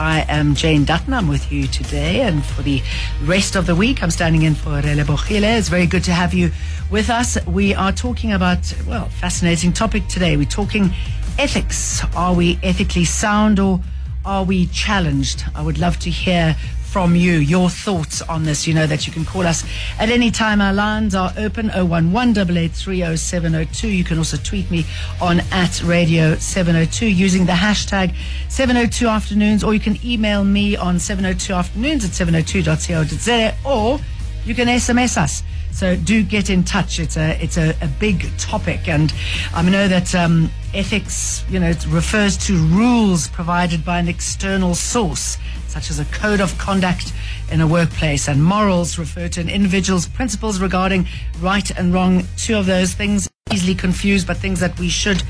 I am Jane Dutton. I'm with you today and for the rest of the week. I'm standing in for Relebogile. It's very good to have you with us. We are talking about, well, fascinating topic today. We're talking ethics. Are we ethically sound or are we challenged? I would love to hear from you, your thoughts on this. You know that you can call us at any time. Our lines are open 011 702 You can also tweet me on at radio 702 using the hashtag 702 afternoons, or you can email me on 702 afternoons at 702.co.za, or you can SMS us. So do get in touch. It's a it's a, a big topic, and I know that um, ethics, you know, refers to rules provided by an external source, such as a code of conduct in a workplace, and morals refer to an individual's principles regarding right and wrong. Two of those things easily confused, but things that we should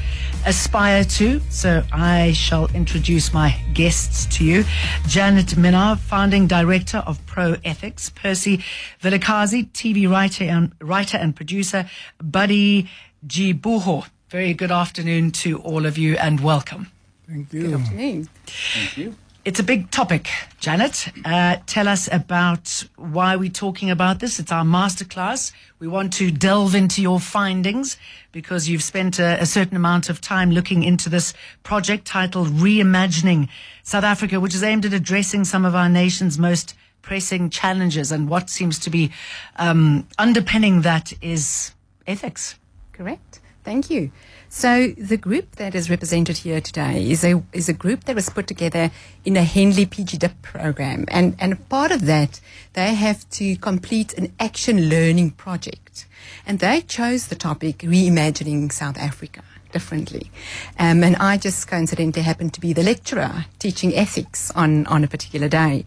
aspire to. So I shall introduce my guests to you. Janette Minnaar, founding director of ProEthics. Percy Vilakazi, TV writer and, writer and producer. Buddy Dzhivhuho. Very good afternoon to all of you and welcome. Thank you. Good afternoon. Thank you. It's a big topic, Janette. Uh, tell us about why we're talking about this. It's our masterclass. We want to delve into your findings because you've spent a, a, certain amount of time looking into this project titled Reimagining South Africa, which is aimed at addressing some of our nation's most pressing challenges. And what seems to be um, underpinning that is ethics. Correct. Thank you. So the group that is represented here today is a is a group that was put together in a Henley PG DIP program, and and part of that they have to complete an action learning project, and they chose the topic reimagining South Africa differently. Um, and I just coincidentally happened to be the lecturer teaching ethics on, on a particular day.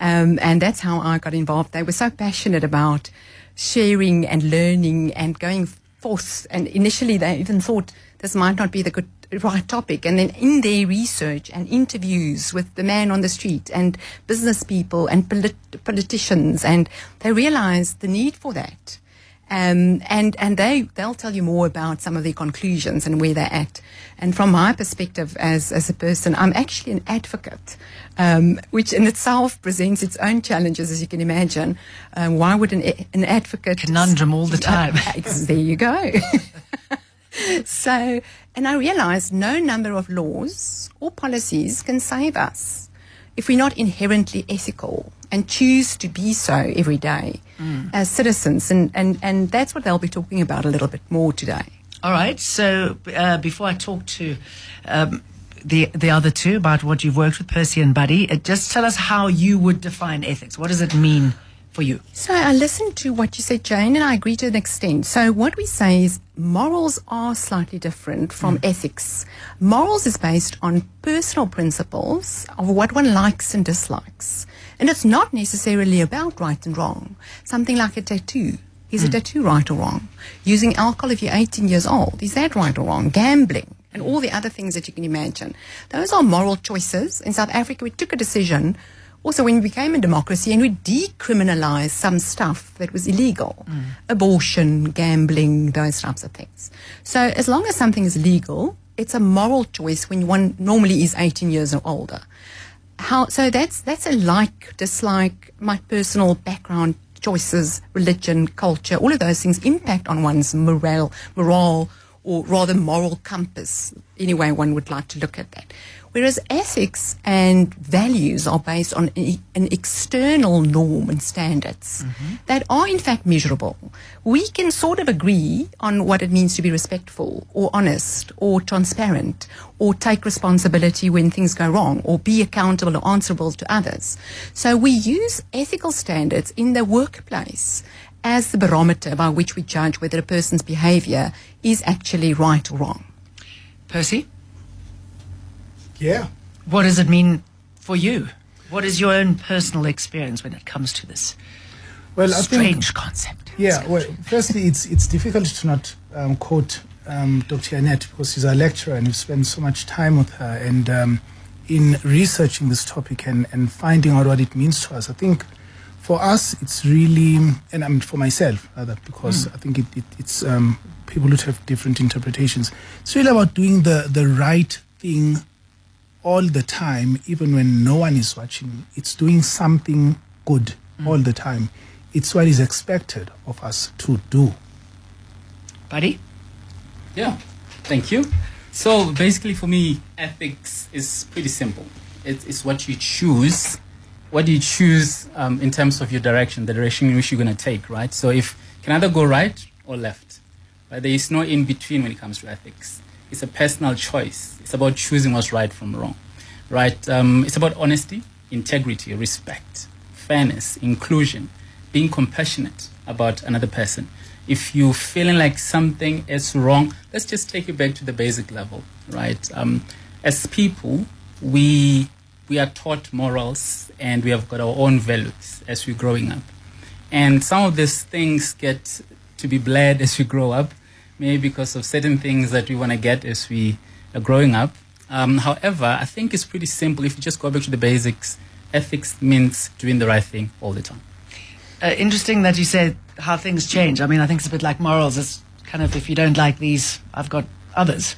Um, and that's how I got involved. They were so passionate about sharing and learning and going forth. And initially they even thought this might not be the good right topic. And then in their research and interviews with the man on the street and business people and polit- politicians, and they realize the need for that. Um, and and they they'll tell you more about some of their conclusions and where they're at. And from my perspective as as a person, I'm actually an advocate, um, which in itself presents its own challenges, as you can imagine. Um, why would an an advocate conundrum all the time? Uh, there you go. so, and I realized no number of laws or policies can save us if we're not inherently ethical and choose to be so every day mm. as citizens. And, and, and that's what they'll be talking about a little bit more today. All right. So uh, before I talk to um, the the other two about what you've worked with Percy and Buddy, uh, just tell us how you would define ethics. What does it mean for you? So I listened to what you said, Jane, and I agree to an extent. So what we say is morals are slightly different from mm. ethics. Morals is based on personal principles of what one likes and dislikes. And it's not necessarily about right and wrong. Something like a tattoo. Is mm. a tattoo right or wrong? Using alcohol if you're 18 years old, is that right or wrong? Gambling and all the other things that you can imagine. Those are moral choices. In South Africa, we took a decision also when we became a democracy and we decriminalized some stuff that was illegal mm. abortion gambling those types of things so as long as something is legal it's a moral choice when one normally is 18 years or older how so that's that's a like dislike my personal background choices religion culture all of those things impact on one's morale morale or rather moral compass any way one would like to look at that Whereas ethics and values are based on an external norm and standards mm-hmm. that are in fact measurable. We can sort of agree on what it means to be respectful or honest or transparent or take responsibility when things go wrong or be accountable or answerable to others. So we use ethical standards in the workplace as the barometer by which we judge whether a person's behavior is actually right or wrong. Percy? Yeah. What does it mean for you? What is your own personal experience when it comes to this well, strange think, concept? Yeah. Well, firstly, it's it's difficult to not um, quote um, Dr. Annette because she's our lecturer and we've spent so much time with her and um, in researching this topic and, and finding out what it means to us. I think for us, it's really, and I mean for myself rather, because mm. I think it, it, it's um, people would have different interpretations. It's really about doing the the right thing all the time, even when no one is watching, it's doing something good all the time. It's what is expected of us to do. Buddy? Yeah, thank you. So basically, for me, ethics is pretty simple. It's, it's what you choose. What do you choose um, in terms of your direction, the direction in which you're going to take, right? So if you can either go right or left, but there is no in between when it comes to ethics. It's a personal choice. It's about choosing what's right from wrong, right? Um, it's about honesty, integrity, respect, fairness, inclusion, being compassionate about another person. If you're feeling like something is wrong, let's just take it back to the basic level, right? Um, as people, we we are taught morals and we have got our own values as we're growing up. And some of these things get to be bled as we grow up, maybe because of certain things that we want to get as we are growing up. Um, however, I think it's pretty simple. If you just go back to the basics, ethics means doing the right thing all the time. Uh, interesting that you said how things change. I mean, I think it's a bit like morals. It's kind of if you don't like these, I've got others.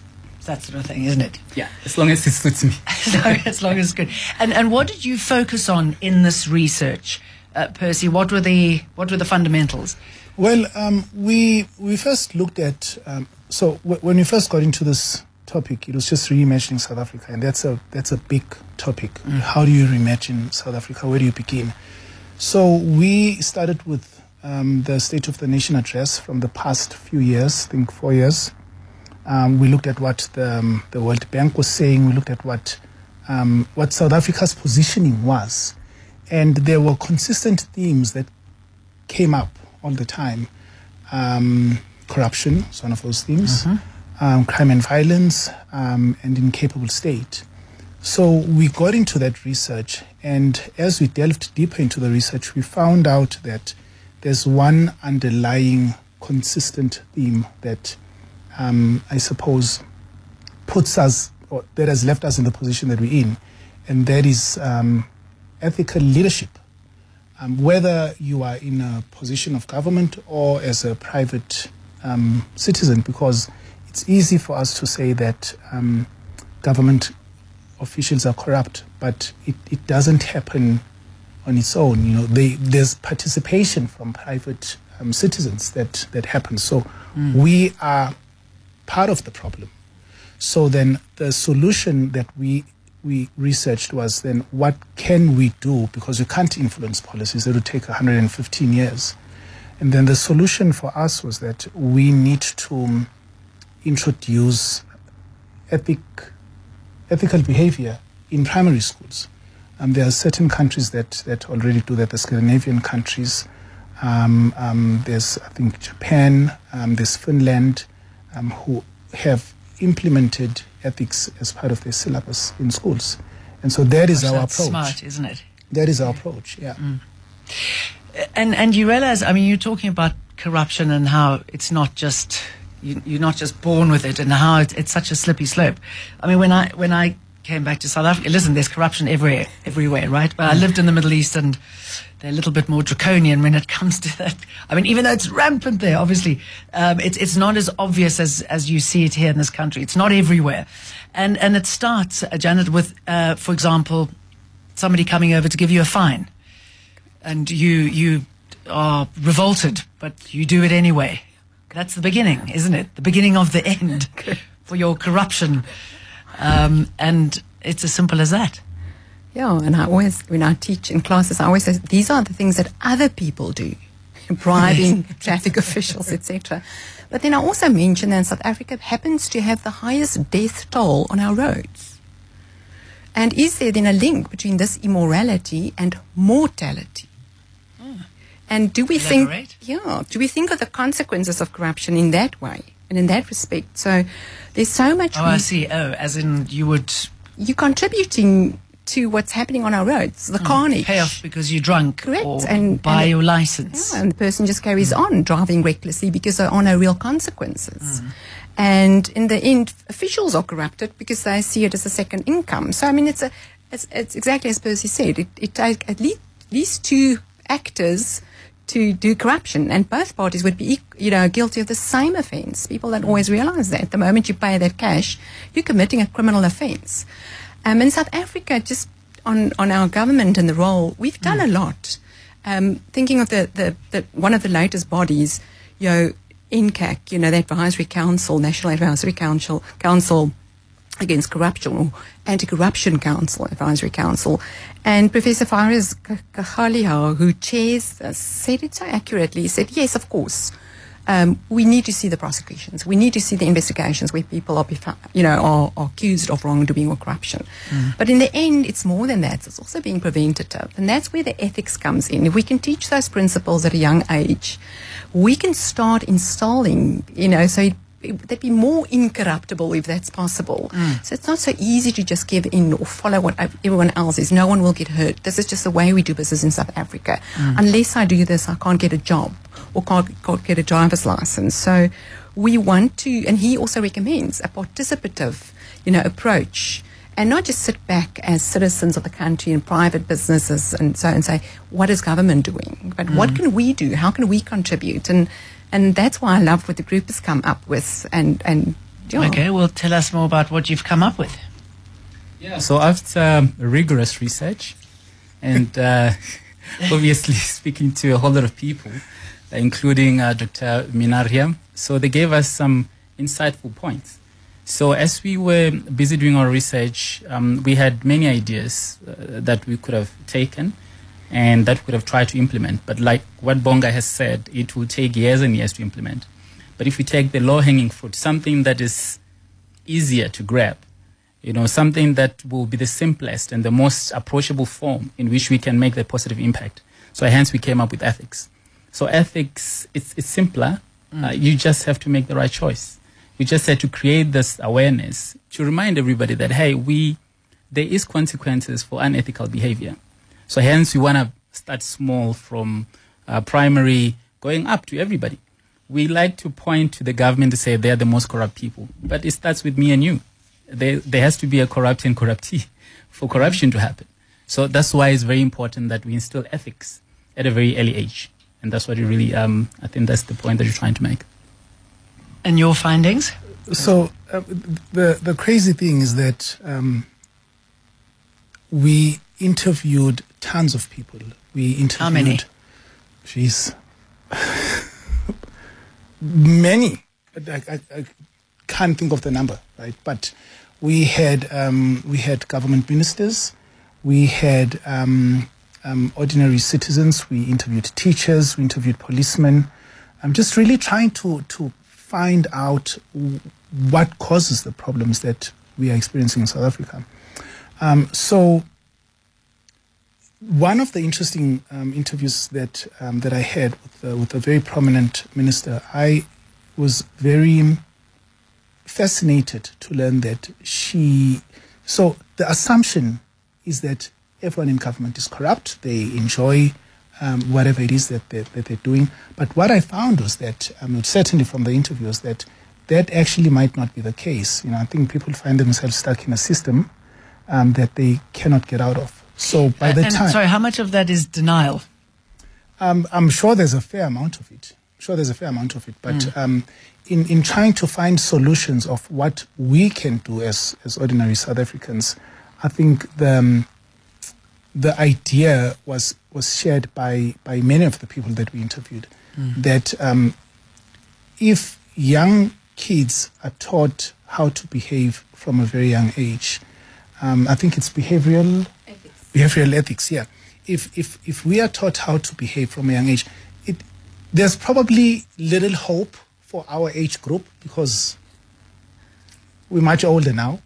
It's that sort of thing, isn't it? Yeah, as long as it suits me. so as long as it's good. And and what did you focus on in this research, uh, Percy? What were the what were the fundamentals? Well, um, we we first looked at um, so w- when we first got into this topic, it was just reimagining South Africa, and that's a that's a big topic. How do you reimagine South Africa? Where do you begin? So we started with um, the State of the Nation address from the past few years, I think four years. Um, we looked at what the, um, the World Bank was saying. We looked at what um, what South Africa's positioning was, and there were consistent themes that came up all the time. Um, corruption is one of those themes, um, crime and violence, um, and incapable state. So we got into that research, and as we delved deeper into the research, we found out that there's one underlying consistent theme that um, I suppose puts us, or that has left us in the position that we're in, and that is um, ethical leadership. Um, whether you are in a position of government or as a private um, citizen, because it's easy for us to say that um, government officials are corrupt, but it, it doesn't happen on its own. You know, they, there's participation from private um, citizens that that happens. So we are part of the problem. So then the solution that we we researched was then what can we do because you can't influence policies. It would take 115 years. And then the solution for us was that we need to um, introduce ethic ethical behavior in primary schools. Um, there are certain countries that, that already do that, the Scandinavian countries. Um, um, there's, I think, Japan, um, there's Finland, um, who have implemented ethics as part of their syllabus in schools. And so that is Gosh, our that's approach. smart, isn't it? That is our approach, yeah. And and you realize, I mean, you're talking about corruption and how it's not just you, you're not just born with it, and how it, it's such a slippy slope. I mean, when I when I came back to South Africa, listen, there's corruption everywhere, everywhere, right? But I lived in the Middle East, and they're a little bit more draconian when it comes to that. I mean, even though it's rampant there, obviously, um, it's it's not as obvious as as you see it here in this country. It's not everywhere, and and it starts, uh, Janet, with, uh, for example, somebody coming over to give you a fine and you you are revolted, but you do it anyway. That's the beginning, isn't it? The beginning of the end for your corruption, um, and it's as simple as that. Yeah, and I always, when I teach in classes, I always say these are the things that other people do, bribing traffic officials, etc. But then I also mention that South Africa happens to have the highest death toll on our roads. And is there then a link between this immorality and mortality? Hmm. And do we Elaborate. think, yeah, do we think of the consequences of corruption in that way and in that respect? So there's so much Oh, I see. Oh, as in you would you're contributing to what's happening on our roads, the mm, carnage. pay off because you're drunk Correct, or and- buy and- your license. Yeah, and the person just carries mm. on driving recklessly because there are no real consequences. Mm. And in the end, officials are corrupted because they see it as a second income. So, I mean, it's, a, it's, it's exactly as Percy said. It, it takes at least these two actors to do corruption, and both parties would be, you know, guilty of the same offence. People don't always realise that. The moment you pay that cash, you're committing a criminal offence. Um, in South Africa, just on, on our government and the role, we've done a lot. Um, thinking of the, the, the one of the latest bodies, you know, NCAC, you know, the Advisory Council, National Advisory Council, Council against Corruption or Anti-Corruption Council, Advisory Council. And Professor Firoz Cachalia, who chairs, uh, said it so accurately, he said, yes, of course. Um, we need to see the prosecutions. We need to see the investigations where people are, you know, are, are accused of wrongdoing or corruption. Mm. But in the end, it's more than that. It's also being preventative, and that's where the ethics comes in. If we can teach those principles at a young age, we can start installing, you know, so it, it, they'd be more incorruptible if that's possible. Mm. So it's not so easy to just give in or follow what everyone else is. No one will get hurt. This is just the way we do business in South Africa. Mm. Unless I do this, I can't get a job or can't, can't get a driver's license. So we want to, and he also recommends a participative, you know, approach. And not just sit back as citizens of the country and private businesses and so and say, what is government doing? But what can we do? How can we contribute? And and that's why I love what the group has come up with. And and yeah. Okay, well, tell us more about what you've come up with. Yeah. So after um, rigorous research, and uh, obviously speaking to a whole lot of people, including uh, Dr. Minaria, so they gave us some insightful points. So as we were busy doing our research, um, we had many ideas uh, that we could have taken and that we could have tried to implement. But like what Bonga has said, it will take years and years to implement. But if we take the low-hanging fruit, something that is easier to grab, you know, something that will be the simplest and the most approachable form in which we can make the positive impact. So hence we came up with ethics. So ethics, it's, it's simpler. Uh, you just have to make the right choice. You just have to create this awareness to remind everybody that, hey, we, there is consequences for unethical behavior. So hence we want to start small from uh, primary going up to everybody. We like to point to the government to say they're the most corrupt people, but it starts with me and you. There, there has to be a corrupt and corruptee for corruption to happen. So that's why it's very important that we instill ethics at a very early age. And that's what you really, um, I think that's the point that you're trying to make. And your findings? So uh, the the crazy thing is that um, we interviewed tons of people. We interviewed How many? Jeez, many. I, I, I can't think of the number, right? But we had um, we had government ministers, we had um, um, ordinary citizens, we interviewed teachers, we interviewed policemen. I'm just really trying to to find out what causes the problems that we are experiencing in South Africa. Um, so one of the interesting um, interviews that um, that I had with, uh, with a very prominent minister, I was very fascinated to learn that she. So the assumption is that everyone in government is corrupt. They enjoy um, whatever it is that they're, that they're doing. But what I found was that, um, certainly from the interviews, that that actually might not be the case. You know, I think people find themselves stuck in a system um, that they cannot get out of. So by the and, time, sorry, how much of that is denial? um, I'm sure there's a fair amount of it. I'm Sure, there's a fair amount of it. But um, in in trying to find solutions of what we can do as as ordinary South Africans, I think the um, the idea was was shared by by many of the people that we interviewed that um, if young kids are taught how to behave from a very young age, um, I think it's behavioral behavioral ethics. Yeah, if if if we are taught how to behave from a young age, it there's probably little hope for our age group because we're much older now.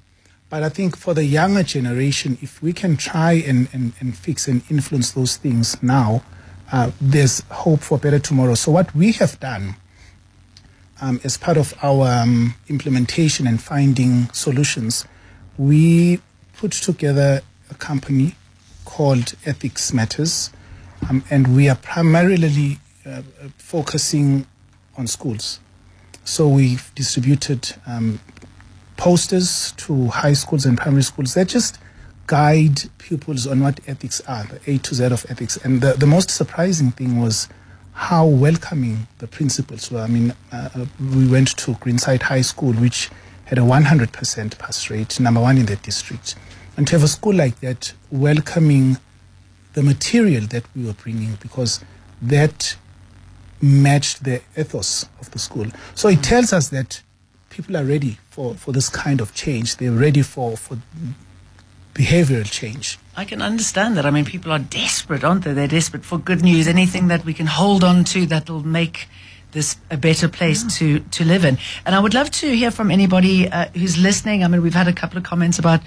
But I think for the younger generation, if we can try and, and, and fix and influence those things now, uh, there's hope for a better tomorrow. So, what we have done um, as part of our um, implementation and finding solutions, we put together a company called Ethics Matters, um, and we are primarily uh, focusing on schools. So we've distributed um, posters to high schools and primary schools that just guide pupils on what ethics are, the A to Z of ethics. And the, the most surprising thing was how welcoming the principals were. I mean, uh, uh, we went to Greenside High School, which had a 100% pass rate, number one in the district. And to have a school like that welcoming the material that we were bringing because that matched the ethos of the school. So it tells us that people are ready for, for this kind of change. They're ready for, for behavioral change. I can understand that. I mean, people are desperate, aren't they? They're desperate for good news, anything that we can hold on to that will make this a better place to, to live in. And I would love to hear from anybody uh, who's listening. I mean, we've had a couple of comments about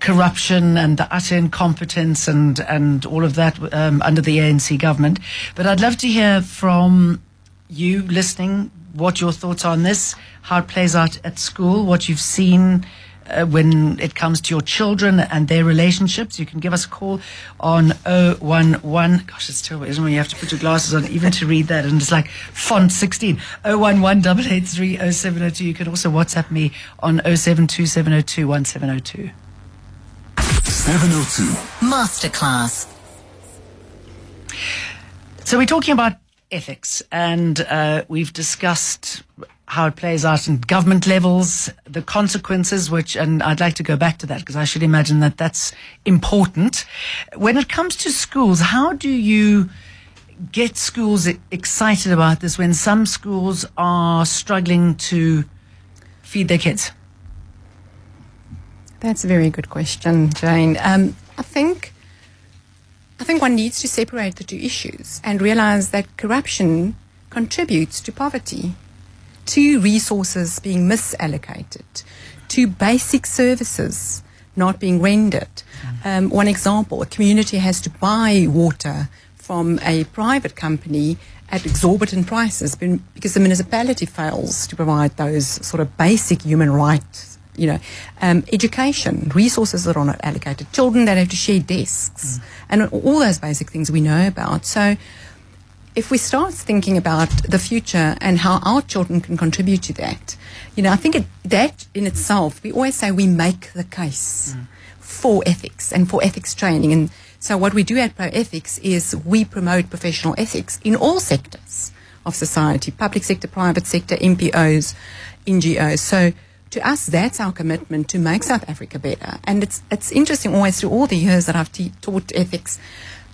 corruption and the utter incompetence and, and all of that um, under the ANC government. But I'd love to hear from you listening what your thoughts are on this, how it plays out at school, what you've seen uh, when it comes to your children and their relationships. You can give us a call on 011. Gosh, it's terrible, isn't it? When you have to put your glasses on even to read that, and it's like font 16. 011 883 0702. You can also WhatsApp me on 072 702 1702. 702. Masterclass. So we're talking about ethics, and uh, we've discussed how it plays out in government levels, the consequences, which, and I'd like to go back to that because I should imagine that that's important. When it comes to schools, how do you get schools excited about this when some schools are struggling to feed their kids? That's a very good question, Jane. Um, I think I think one needs to separate the two issues and realize that corruption contributes to poverty, to resources being misallocated, to basic services not being rendered. Um, one example, a community has to buy water from a private company at exorbitant prices because the municipality fails to provide those sort of basic human rights you know, um, education, resources that are not allocated, children that have to share desks, mm. and all those basic things we know about. So, if we start thinking about the future and how our children can contribute to that, you know, I think it, that in itself, we always say we make the case mm. for ethics and for ethics training. And so, what we do at ProEthics is we promote professional ethics in all sectors of society public sector, private sector, MPOs, NGOs. So, to us, that's our commitment to make South Africa better. And it's, it's interesting always through all the years that I've te- taught ethics,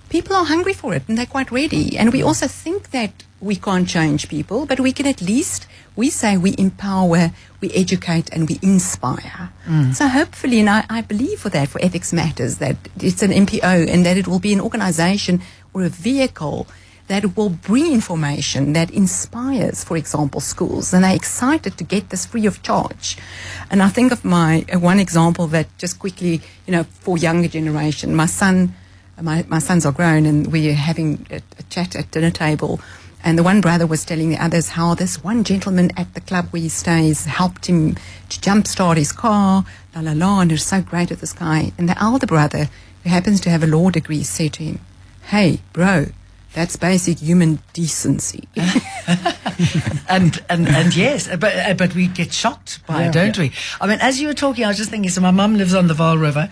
people are hungry for it and they're quite ready. And we also think that we can't change people, but we can at least, we say we empower, we educate, and we inspire. Mm. So hopefully, and I, I believe for that, for Ethics Matters, that it's an MPO and that it will be an organization or a vehicle that will bring information that inspires, for example, schools, and they're excited to get this free of charge. And I think of my uh, one example that just quickly, you know, for younger generation, my son, my, my sons are grown, and we're having a, a chat at dinner table. And the one brother was telling the others how this one gentleman at the club where he stays helped him to jumpstart his car, la la la, and he's so great with this guy. And the elder brother, who happens to have a law degree, said to him, Hey, bro, that's basic human decency. and, and and yes, but uh, but we get shocked by yeah, it, don't yeah. we? I mean, as you were talking, I was just thinking. So my mum lives on the Vaal River,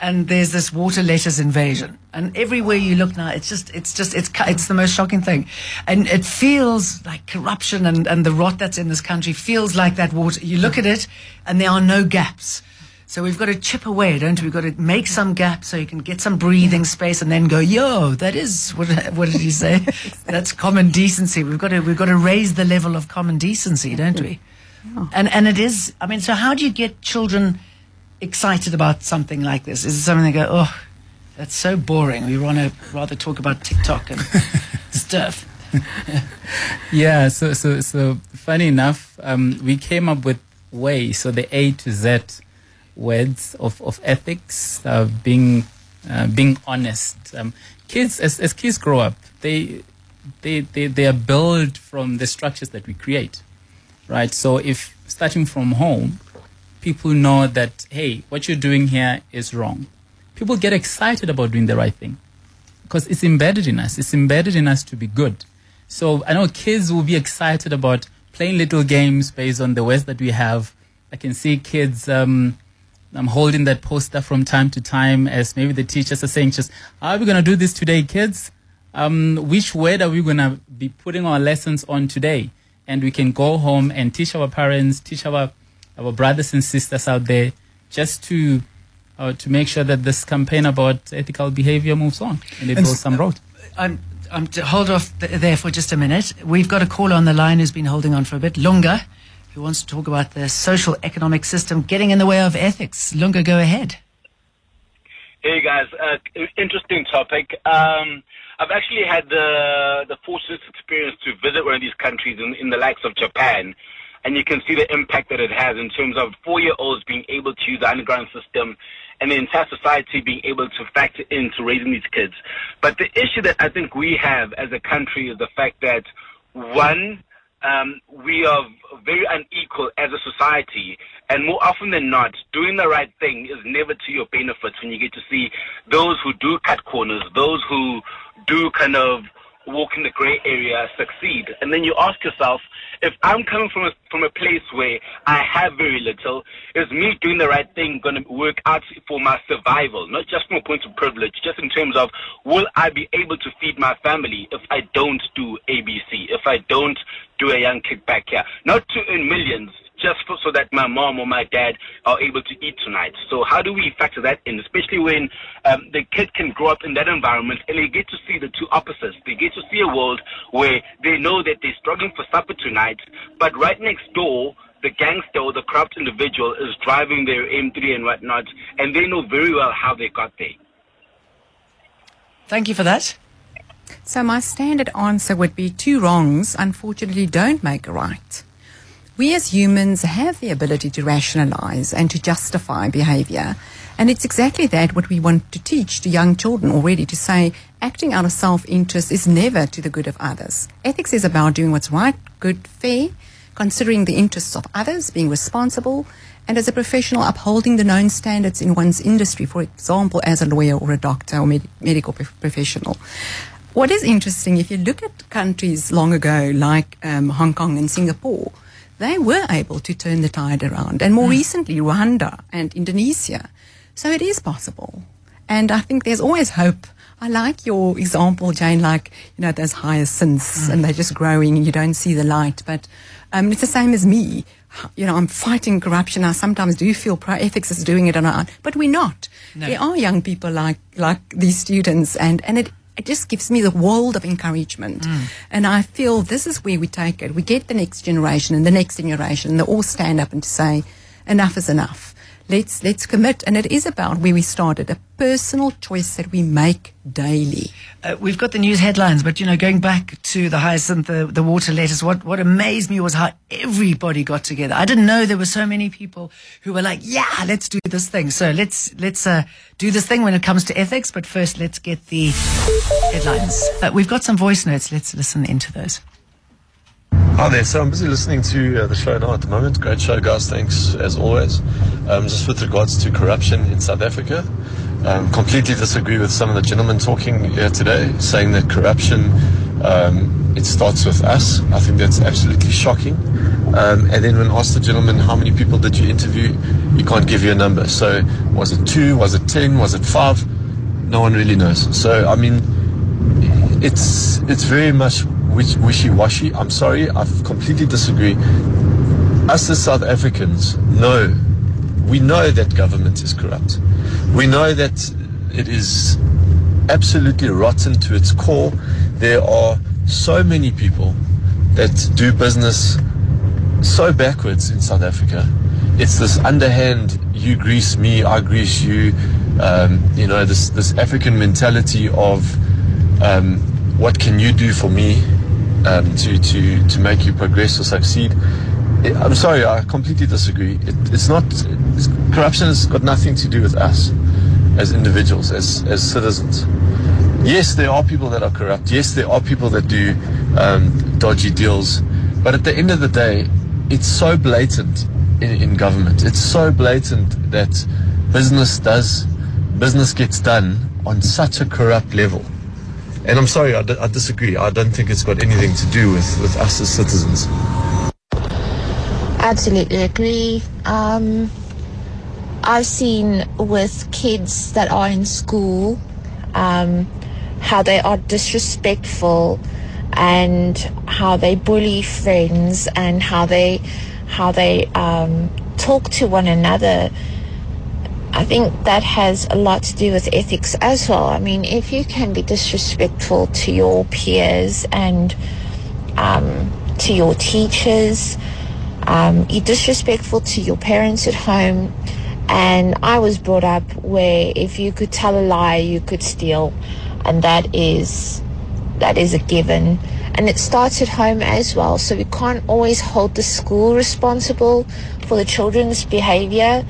and there's this water lettuce invasion, and everywhere you look now, it's just it's just it's it's the most shocking thing, and it feels like corruption and and the rot that's in this country feels like that water. You look at it, and there are no gaps. So we've got to chip away, don't we? We've got to make some gap so you can get some breathing space and then go, yo, that is, what, what did he say? That's common decency. We've got to, we've got to raise the level of common decency, don't we? And, and it is, I mean, so how do you get children excited about something like this? Is it something they go, oh, that's so boring. We want to rather talk about TikTok and stuff. yeah, so, so, so funny enough, um, we came up with way, so the A to Z words of, of ethics, uh, being uh, being honest. Um, kids, as, as kids grow up, they, they they they are built from the structures that we create, right? So if starting from home, people know that hey, what you're doing here is wrong. People get excited about doing the right thing because it's embedded in us. It's embedded in us to be good. So I know kids will be excited about playing little games based on the words that we have. I can see kids um, I'm holding that poster from time to time as maybe the teachers are saying, just, how are we going to do this today, kids? Um, which word are we going to be putting our lessons on today? And we can go home and teach our parents, teach our, our brothers and sisters out there just to uh, to make sure that this campaign about ethical behavior moves on and it And goes some road. I'm, I'm to hold off th- there for just a minute. We've got a caller on the line who's been holding on for a bit. Lunga, who wants to talk about the social economic system getting in the way of ethics. Lunga, go ahead. Hey guys, uh, interesting topic. Um, I've actually had the the fortunate experience to visit one of these countries in, in the likes of Japan, and you can see the impact that it has in terms of four year olds being able to use the underground system, and the entire society being able to factor into raising these kids. But the issue that I think we have as a country is the fact that one, um, we are very unequal as a society, and more often than not, doing the right thing is never to your benefit when you get to see those who do cut corners, those who do kind of walk in the gray area succeed. And then you ask yourself, if I'm coming from a, from a place where I have very little, is me doing the right thing going to work out for my survival? Not just from a point of privilege, just in terms of will I be able to feed my family if I don't do ABC, if I don't do a young kickback here? Not to earn millions, just for, so that my mom or my dad are able to eat tonight. So how do we factor that in, especially when um, the kid can grow up in that environment and they get to see the two opposites. They get to see a world where they know that they're struggling for supper tonight, but right next door, the gangster or the corrupt individual is driving their M3 and whatnot, and they know very well how they got there. Thank you for that. So my standard answer would be two wrongs unfortunately don't make a right. We as humans have the ability to rationalize and to justify behavior. And it's exactly that what we want to teach to young children already to say acting out of self-interest is never to the good of others. Ethics is about doing what's right, good, fair, considering the interests of others, being responsible, and as a professional upholding the known standards in one's industry, for example, as a lawyer or a doctor or med- medical prof- professional. What is interesting, if you look at countries long ago, like um, Hong Kong and Singapore, they were able to turn the tide around. And more recently, Rwanda and Indonesia. So it is possible. And I think there's always hope. I like your example, Jane, like, you know, those hyacinths and they're just growing and you don't see the light. But um, it's the same as me. You know, I'm fighting corruption. I sometimes do feel ProEthics is doing it on our own, but we're not. No. There are young people like, like these students and, and it, it just gives me the world of encouragement. Mm. And I feel this is where we take it. We get the next generation and the next generation, and they all stand up and to say, enough is enough. Let's, let's commit. And it is about where we started, a personal choice that we make daily. Uh, we've got the news headlines, but you know, going back to the hyacinth, the, the water lettuce, what, what amazed me was how everybody got together. I didn't know there were so many people who were like, yeah, let's do this thing. So let's, let's, uh, do this thing when it comes to ethics. But first, let's get the headlines. Uh, we've got some voice notes. Let's listen into those. Hi there. So I'm busy listening to uh, the show now at the moment. Great show, guys. Thanks as always. Um, just with regards to corruption in South Africa, um, completely disagree with some of the gentlemen talking here today, saying that corruption um, it starts with us. I think that's absolutely shocking. Um, and then when asked the gentleman how many people did you interview, he can't give you a number. So was it two? Was it ten? Was it five? No one really knows. So I mean, it's it's very much wishy-washy. I'm sorry, I completely disagree. Us as South Africans know, we know that government is corrupt. We know that it is absolutely rotten to its core. There are so many people that do business so backwards in South Africa. It's this underhand, you grease me, I grease you. Um, you know, this this African mentality of um, what can you do for me um, to to to make you progress or succeed. I'm sorry, I completely disagree. It, it's not it's, corruption has got nothing to do with us as individuals, as as citizens. Yes, there are people that are corrupt. Yes, there are people that do um, dodgy deals. But at the end of the day, it's so blatant in, in government. It's so blatant that business does, business gets done on such a corrupt level. And I'm sorry, I, disagree. I don't think it's got anything to do with, with us as citizens. Absolutely agree. Um, I've seen with kids that are in school um, how they are disrespectful and how they bully friends and how they how they um, talk to one another I think that has a lot to do with ethics as well. I mean, if you can be disrespectful to your peers and um, to your teachers, um, you're disrespectful to your parents at home. And I was brought up where if you could tell a lie, you could steal, and that is that is a given. And it starts at home as well. So we can't always hold the school responsible for the children's behavior.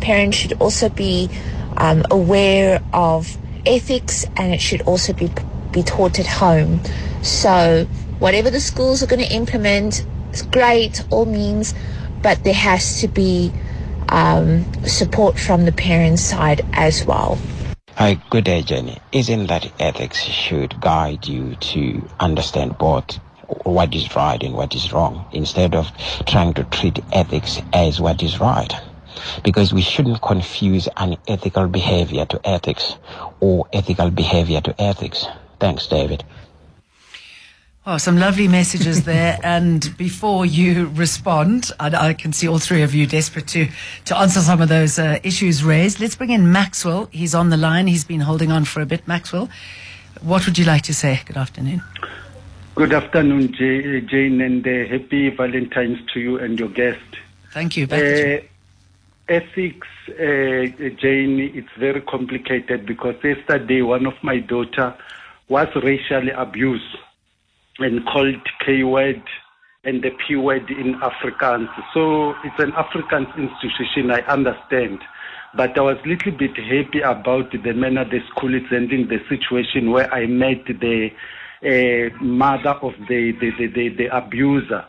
Parents should also be um, aware of ethics, and it should also be be taught at home. So whatever the schools are going to implement, it's great, all means, but there has to be um, support from the parents' side as well. Hi, good day, Jenny. Isn't that ethics should guide you to understand both what is right and what is wrong instead of trying to treat ethics as what is right? Because we shouldn't confuse unethical behavior to ethics or ethical behavior to ethics. Thanks, David. Oh, some lovely messages there. and before you respond, I, I, can see all three of you desperate to, to answer some of those uh, issues raised. Let's bring in Maxwell. He's on the line. He's been holding on for a bit. Maxwell, what would you like to say? Good afternoon. Good afternoon, Jane, and uh, happy Valentine's to you and your guest. Thank you. Uh, ethics, uh, Jane, it's very complicated because yesterday one of my daughter was racially abused and called K word and the P word in Afrikaans. So it's an African institution, I understand. But I was a little bit happy about the manner the school is ending the situation where I met the uh, mother of the, the, the, the, the abuser.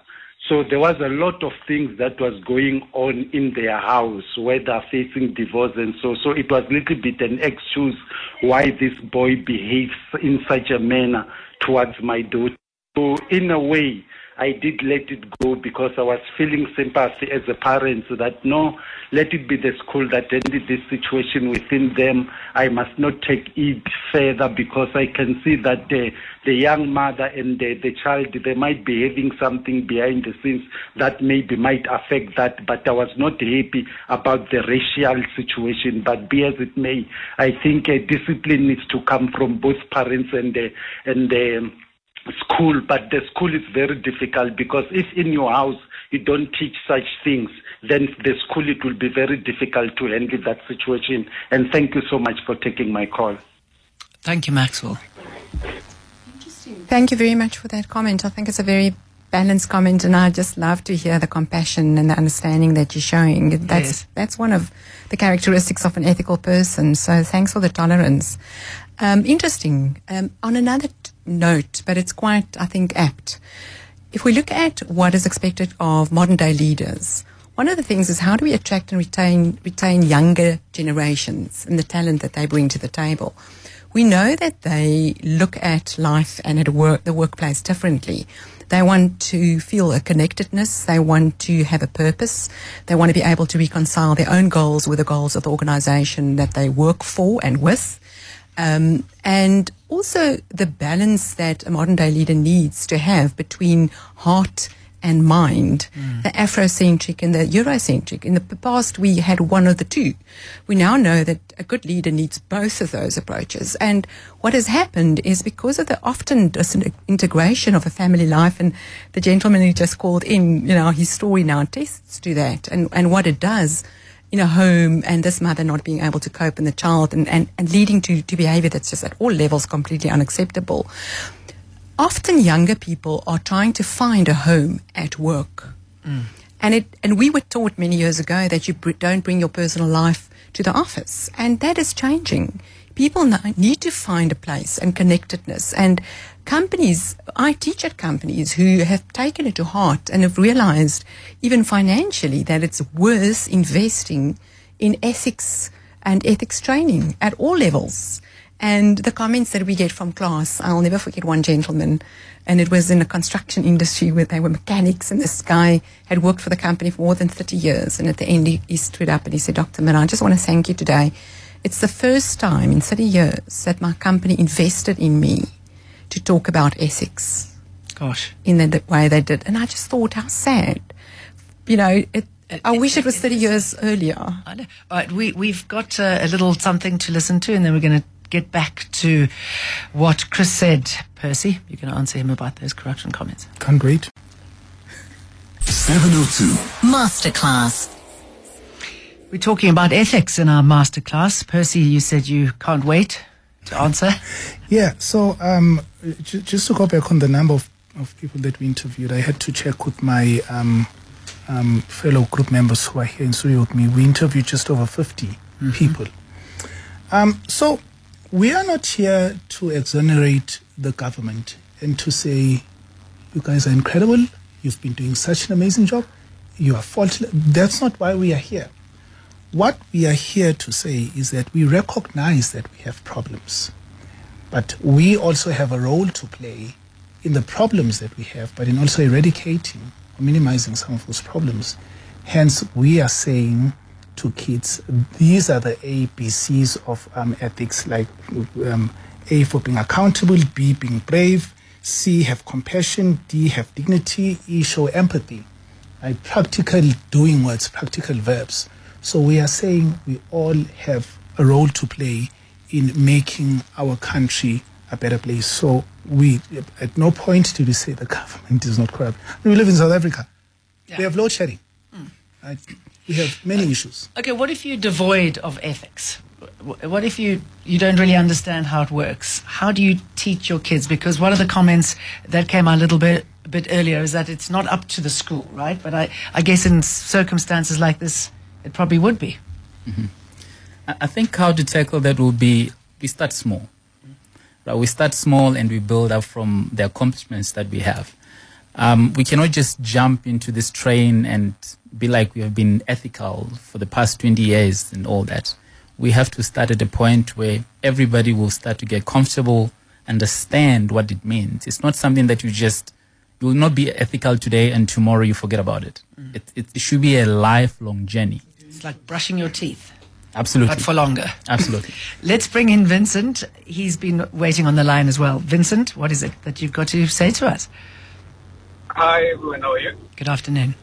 So there was a lot of things that was going on in their house where they're facing divorce and so. So it was a little bit an excuse why this boy behaves in such a manner towards my daughter. So in a way, I did let it go because I was feeling sympathy as a parent that no, let it be the school that ended this situation within them. I must not take it further because I can see that the, the young mother and the, the child, they might be having something behind the scenes that maybe might affect that. But I was not happy about the racial situation. But be as it may, I think a discipline needs to come from both parents and the, and the, school, but the school is very difficult because if in your house you don't teach such things, then the school it will be very difficult to handle that situation. And thank you so much for taking my call. Thank you, Maxwell. Thank you very much for that comment. I think it's a very balanced comment, and I just love to hear the compassion and the understanding that you're showing. That's yes. that's one of the characteristics of an ethical person. So thanks for the tolerance. Um, interesting. Um, on another t- note, but it's quite, I think, apt. If we look at what is expected of modern day leaders, one of the things is how do we attract and retain retain younger generations and the talent that they bring to the table. We know that they look at life and at work, the workplace differently. They want to feel a connectedness. They want to have a purpose. They want to be able to reconcile their own goals with the goals of the organization that they work for and with. Um, and also the balance that a modern day leader needs to have between heart and mind, mm. the Afrocentric and the Eurocentric. In the past, we had one of the two. We now know that a good leader needs both of those approaches. And what has happened is because of the often disintegration of a family life, and the gentleman who just called in, you know, his story now attests to that and, and what it does in a home and this mother not being able to cope and the child and, and, and leading to, to behavior that's just at all levels completely unacceptable. Often younger people are trying to find a home at work. Mm. And it, and we were taught many years ago that you br- don't bring your personal life to the office. And that is changing. People need to find a place and connectedness. And companies, I teach at companies who have taken it to heart and have realized, even financially, that it's worth investing in ethics and ethics training at all levels. And the comments that we get from class, I'll never forget one gentleman, and it was in the construction industry where they were mechanics, and this guy had worked for the company for more than 30 years. And at the end, he, he stood up and he said, Dr. Miller, I just want to thank you today. It's the first time in 30 years that my company invested in me to talk about ethics. Gosh. In the way they did. And I just thought, how sad. You know, it, I wish it was 30 years earlier. I know. All right, we, we've got uh, a little something to listen to, and then we're going to get back to what Chris said. Percy, you're going to answer him about those corruption comments. Can't wait. 702. Masterclass. We're talking about ethics in our masterclass. Percy, you said you can't wait to answer. Yeah, so um, j- just to go back on the number of, of people that we interviewed, I had to check with my um, um, fellow group members who are here in studio with me. We interviewed just over 50 people. Um, so we are not here to exonerate the government and to say, you guys are incredible, you've been doing such an amazing job, you are faultless. That's not why we are here. What we are here to say is that we recognize that we have problems, but we also have a role to play in the problems that we have, but in also eradicating or minimizing some of those problems. Hence, we are saying to kids, these are the ABCs of um, ethics, like um, A for being accountable, B being brave, C have compassion, D have dignity, E show empathy. Right? Practical doing words, practical verbs. So we are saying we all have a role to play in making our country a better place. So we, at no point did we say the government is not corrupt. We live in South Africa. We have load shedding. Mm. Right? We have many issues. Okay, what if you're devoid of ethics? What if you, you don't really understand how it works? How do you teach your kids? Because one of the comments that came out a little bit a bit earlier is that it's not up to the school, right? But I, I guess in circumstances like this, it probably would be. I I think how to tackle that will be we start small. Right? We start small and we build up from the accomplishments that we have. Um, we cannot just jump into this train and be like we have been ethical for the past 20 years and all that. We have to start at a point where everybody will start to get comfortable, understand what it means. It's not something that you just, you will not be ethical today and tomorrow you forget about it. It, it, it should be a lifelong journey. It's like brushing your teeth, Absolutely. but for longer. Absolutely. Let's bring in Vincent. He's been waiting on the line as well. Vincent, what is it that you've got to say to us? Hi everyone, how are you? Good afternoon.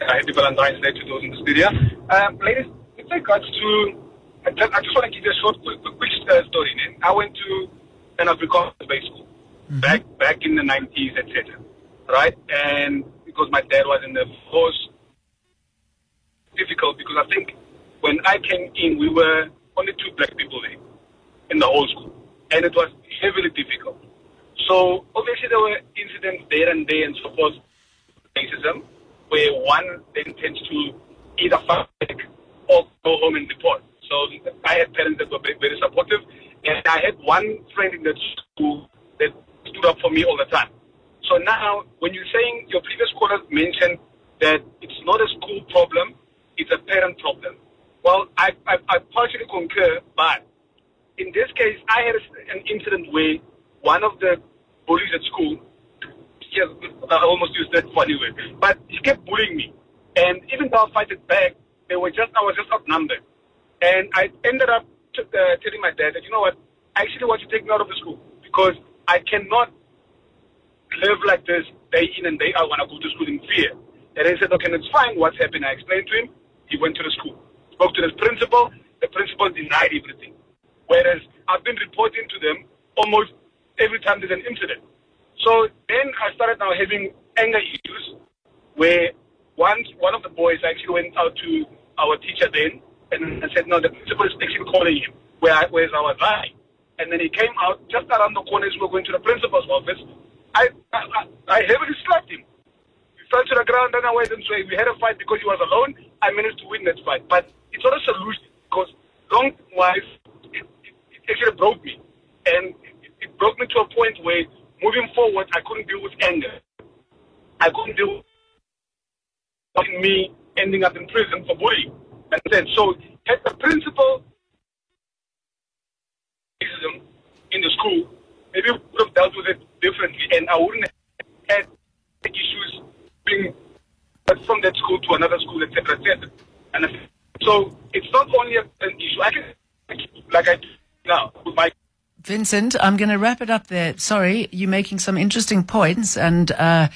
Happy Valentine's Day to those in the studio. Um, ladies, with regards to, I just, I just want to give you a short, quick, quick, quick uh, story. Man. I went to an Afrikaans based school back back in the 90s, etc. Right? And because my dad was in the force, difficult because I think when I came in, we were only two black people there in the whole school, and it was heavily difficult. So obviously there were incidents there and there and so forth, racism, where one then tends to either fight back or go home and report. So I had parents that were very, very supportive, and I had one friend in that school that stood up for me all the time. So now, when you're saying your previous caller mentioned that it's not a school problem, it's a parent problem. Well, I, I, I partially concur, but in this case, I had an incident where one of the bullies at school, yes, I almost used that funny word, but he kept bullying me. And even though I fight it back, they were just, I was just outnumbered. And I ended up t- uh, telling my dad that, you know what, I actually want you to take me out of the school because I cannot live like this day in and day out when I go to school in fear. And he said, okay, that's fine. What's happened? I explained to him. He went to the school, spoke to the principal. The principal denied everything. Whereas I've been reporting to them almost every time there's an incident. So then I started now having anger issues where once one of the boys actually went out to our teacher then and I said, no, the principal is actually calling him. Where I, where's our guy? And then he came out just around the corner as we were going to the principal's office. I, I, I- I heavily slapped him. He fell to the ground, ran away, and so we had a fight because he was alone. I managed to win that fight. But it's not a solution because long wise, it, it, it actually broke me. And it, it broke me to a point where moving forward, I couldn't deal with anger. I couldn't deal with me ending up in prison for bullying. And then, so had the principal racism in the school, maybe we would have dealt with it differently, and I wouldn't have had issues being from that school to another school, etc., etc. And so it's not only a- an issue. I can, like I do now, with my Vincent, I'm going to wrap it up there. Sorry, you're making some interesting points, and uh,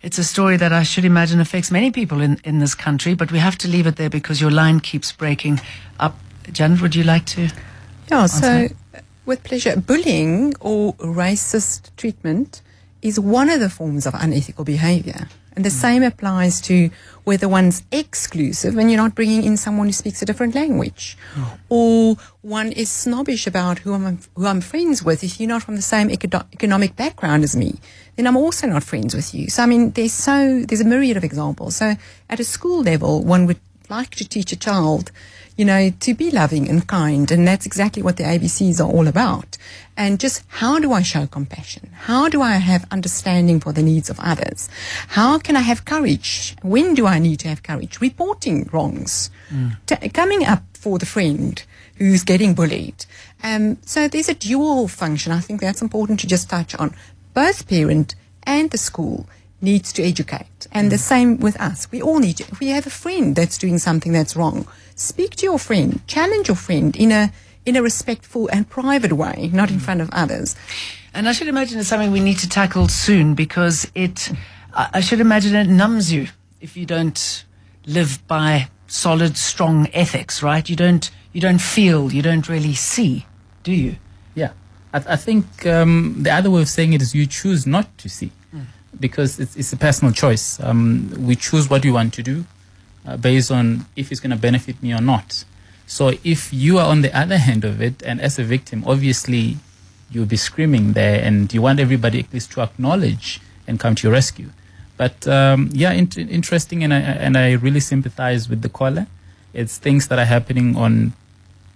it's a story that I should imagine affects many people in, in this country, but we have to leave it there because your line keeps breaking up. Janette, would you like to? Yeah, so answer? with pleasure. Bullying or racist treatment is one of the forms of unethical behavior. And the same applies to whether one's exclusive and you're not bringing in someone who speaks a different language. Or one is snobbish about who I'm, who I'm friends with. If you're not from the same econo- economic background as me, then I'm also not friends with you. So, I mean, there's so, there's a myriad of examples. So at a school level, one would like to teach a child, you know, to be loving and kind. And that's exactly what the ABCs are all about. And just how do I show compassion? How do I have understanding for the needs of others? How can I have courage? When do I need to have courage? Reporting wrongs, T- coming up for the friend who's getting bullied. Um, so there's a dual function. I think that's important to just touch on. Both parent and the school needs to educate. And the same with us. We all need to. If we have a friend that's doing something that's wrong, speak to your friend, challenge your friend in a in a respectful and private way, not in front of others. And I should imagine it's something we need to tackle soon because it, I I should imagine it numbs you if you don't live by solid, strong ethics, right? You don't, you don't feel, you don't really see, do you? Yeah, I, I think um, the other way of saying it is you choose not to see, because it's, it's a personal choice. Um, we choose what we want to do uh, based on if it's going to benefit me or not. So if you are on the other hand of it, and as a victim, obviously you'll be screaming there, and you want everybody at least to acknowledge and come to your rescue. But um, yeah, int- interesting, and I and I really sympathize with the caller. It's things that are happening on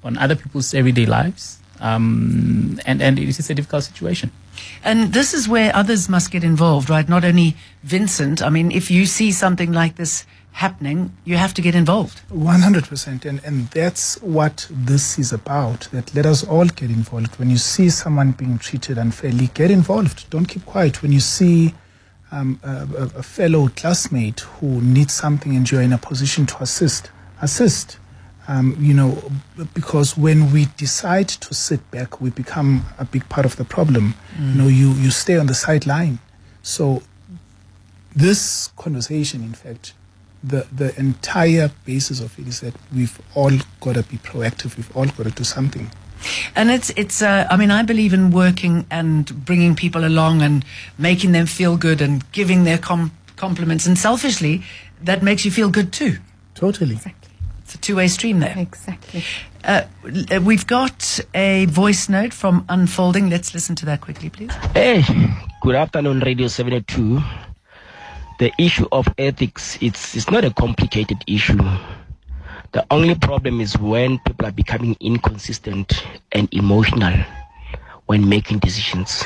on other people's everyday lives, um, and and it is a difficult situation. And this is where others must get involved, right? Not only Vincent. I mean, if you see something like this happening, you have to get involved. 100% and, and that's what this is about that let us all get involved when you see someone being treated unfairly get involved don't keep quiet when you see um, a, a, a fellow classmate who needs something and you're in a position to assist assist um, you know because when we decide to sit back we become a big part of the problem you know you, you stay on the sideline so this conversation, in fact, the, the entire basis of it is that we've all got to be proactive. We've all got to do something. And it's it's. Uh, I mean, I believe in working and bringing people along and making them feel good and giving their com- compliments. And selfishly, that makes you feel good too. Totally. It's a two-way stream there. Exactly. Uh, we've got a voice note from Unfolding. Let's listen to that quickly, please. Hey, good afternoon, Radio 72. The issue of ethics, it's, it's not a complicated issue. The only problem is when people are becoming inconsistent and emotional when making decisions.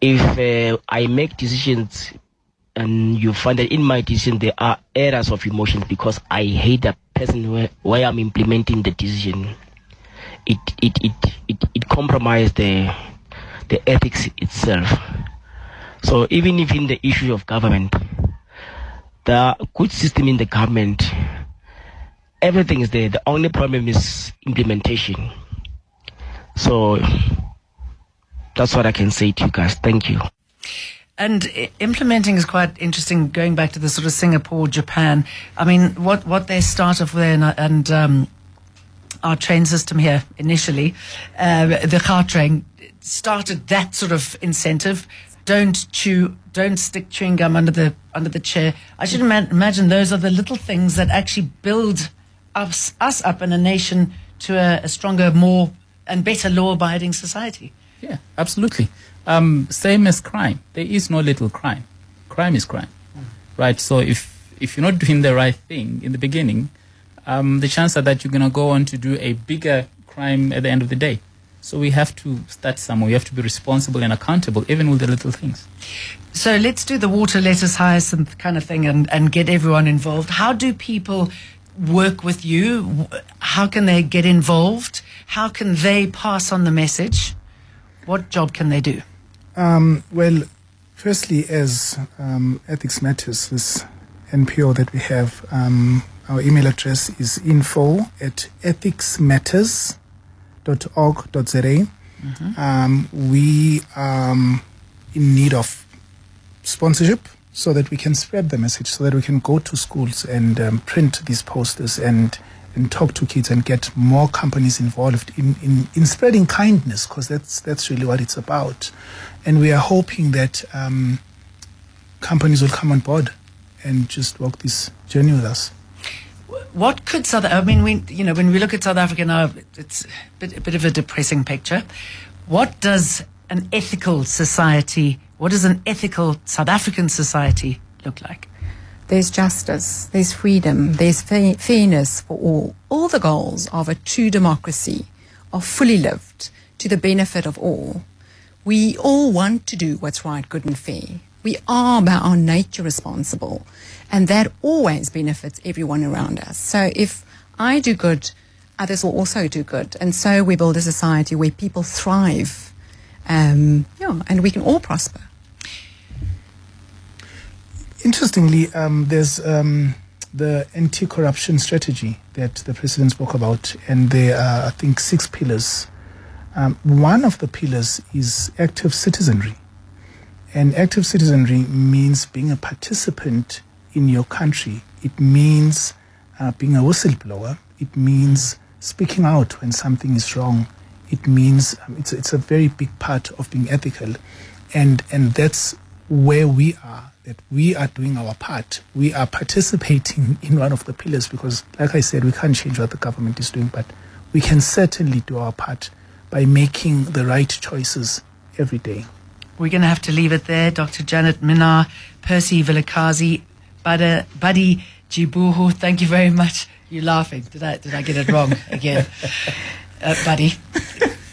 If uh, I make decisions and you find that in my decision there are errors of emotion because I hate the person where, where I'm implementing the decision, it it it it, it compromises the the ethics itself. So even if in the issue of government, the good system in the government, everything is there. The only problem is implementation. So that's what I can say to you guys. Thank you. And implementing is quite interesting. Going back to the sort of Singapore, Japan. I mean, what what they start off with, and, and um, our train system here initially, uh, the Gautrain started that sort of incentive. Don't chew, don't stick chewing gum under the under the chair. I should ima- imagine those are the little things that actually build us us up in a nation to a, a stronger, more and better law-abiding society. Yeah, absolutely. Um, same as crime. There is no little crime. Crime is crime, right? So if if you're not doing the right thing in the beginning, um, the chances are that you're gonna go on to do a bigger crime at the end of the day. So we have to start somewhere. We have to be responsible and accountable, even with the little things. So let's do the water, lettuce, hyacinth kind of thing and, and get everyone involved. How do people work with you? How can they get involved? How can they pass on the message? What job can they do? Um, well, firstly, as um, Ethics Matters, this NPO that we have, um, our email address is info at ethicsmatters.org.za. Um, we are um, in need of sponsorship so that we can spread the message, so that we can go to schools and um, print these posters and and talk to kids and get more companies involved in, in, in spreading kindness because that's that's really what it's about. And we are hoping that um, companies will come on board and just walk this journey with us. What could South? I mean, we you know when we look at South Africa now, it's a bit, a bit of a depressing picture. What does an ethical society? What does an ethical South African society look like? There's justice, there's freedom, there's fa- fairness for all. All the goals of a true democracy are fully lived to the benefit of all. We all want to do what's right, good, and fair. We are by our nature responsible, and that always benefits everyone around us. So if I do good, others will also do good. And so we build a society where people thrive. Um, yeah, and we can all prosper. Interestingly, um, there's um, the anti-corruption strategy that the president spoke about, and there are, I think, six pillars. Um, one of the pillars is active citizenry, and active citizenry means being a participant in your country. It means uh, being a whistleblower. It means speaking out when something is wrong. It means um, it's it's a very big part of being ethical, and and that's where we are that we are doing our part. We are participating in one of the pillars because, like I said, we can't change what the government is doing, but we can certainly do our part by making the right choices every day. We're going to have to leave it there. Dr. Janette Minnaar, Percy Vilakazi, Bada, Buddy Dzhivhuho, thank you very much. You're laughing. Did I, did I get it wrong again? Uh, buddy.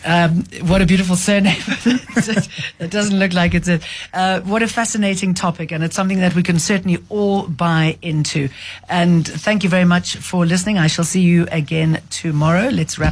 Um, what a beautiful surname. it doesn't look like it's it. Uh, what a fascinating topic, and it's something that we can certainly all buy into. And thank you very much for listening. I shall see you again tomorrow. Let's wrap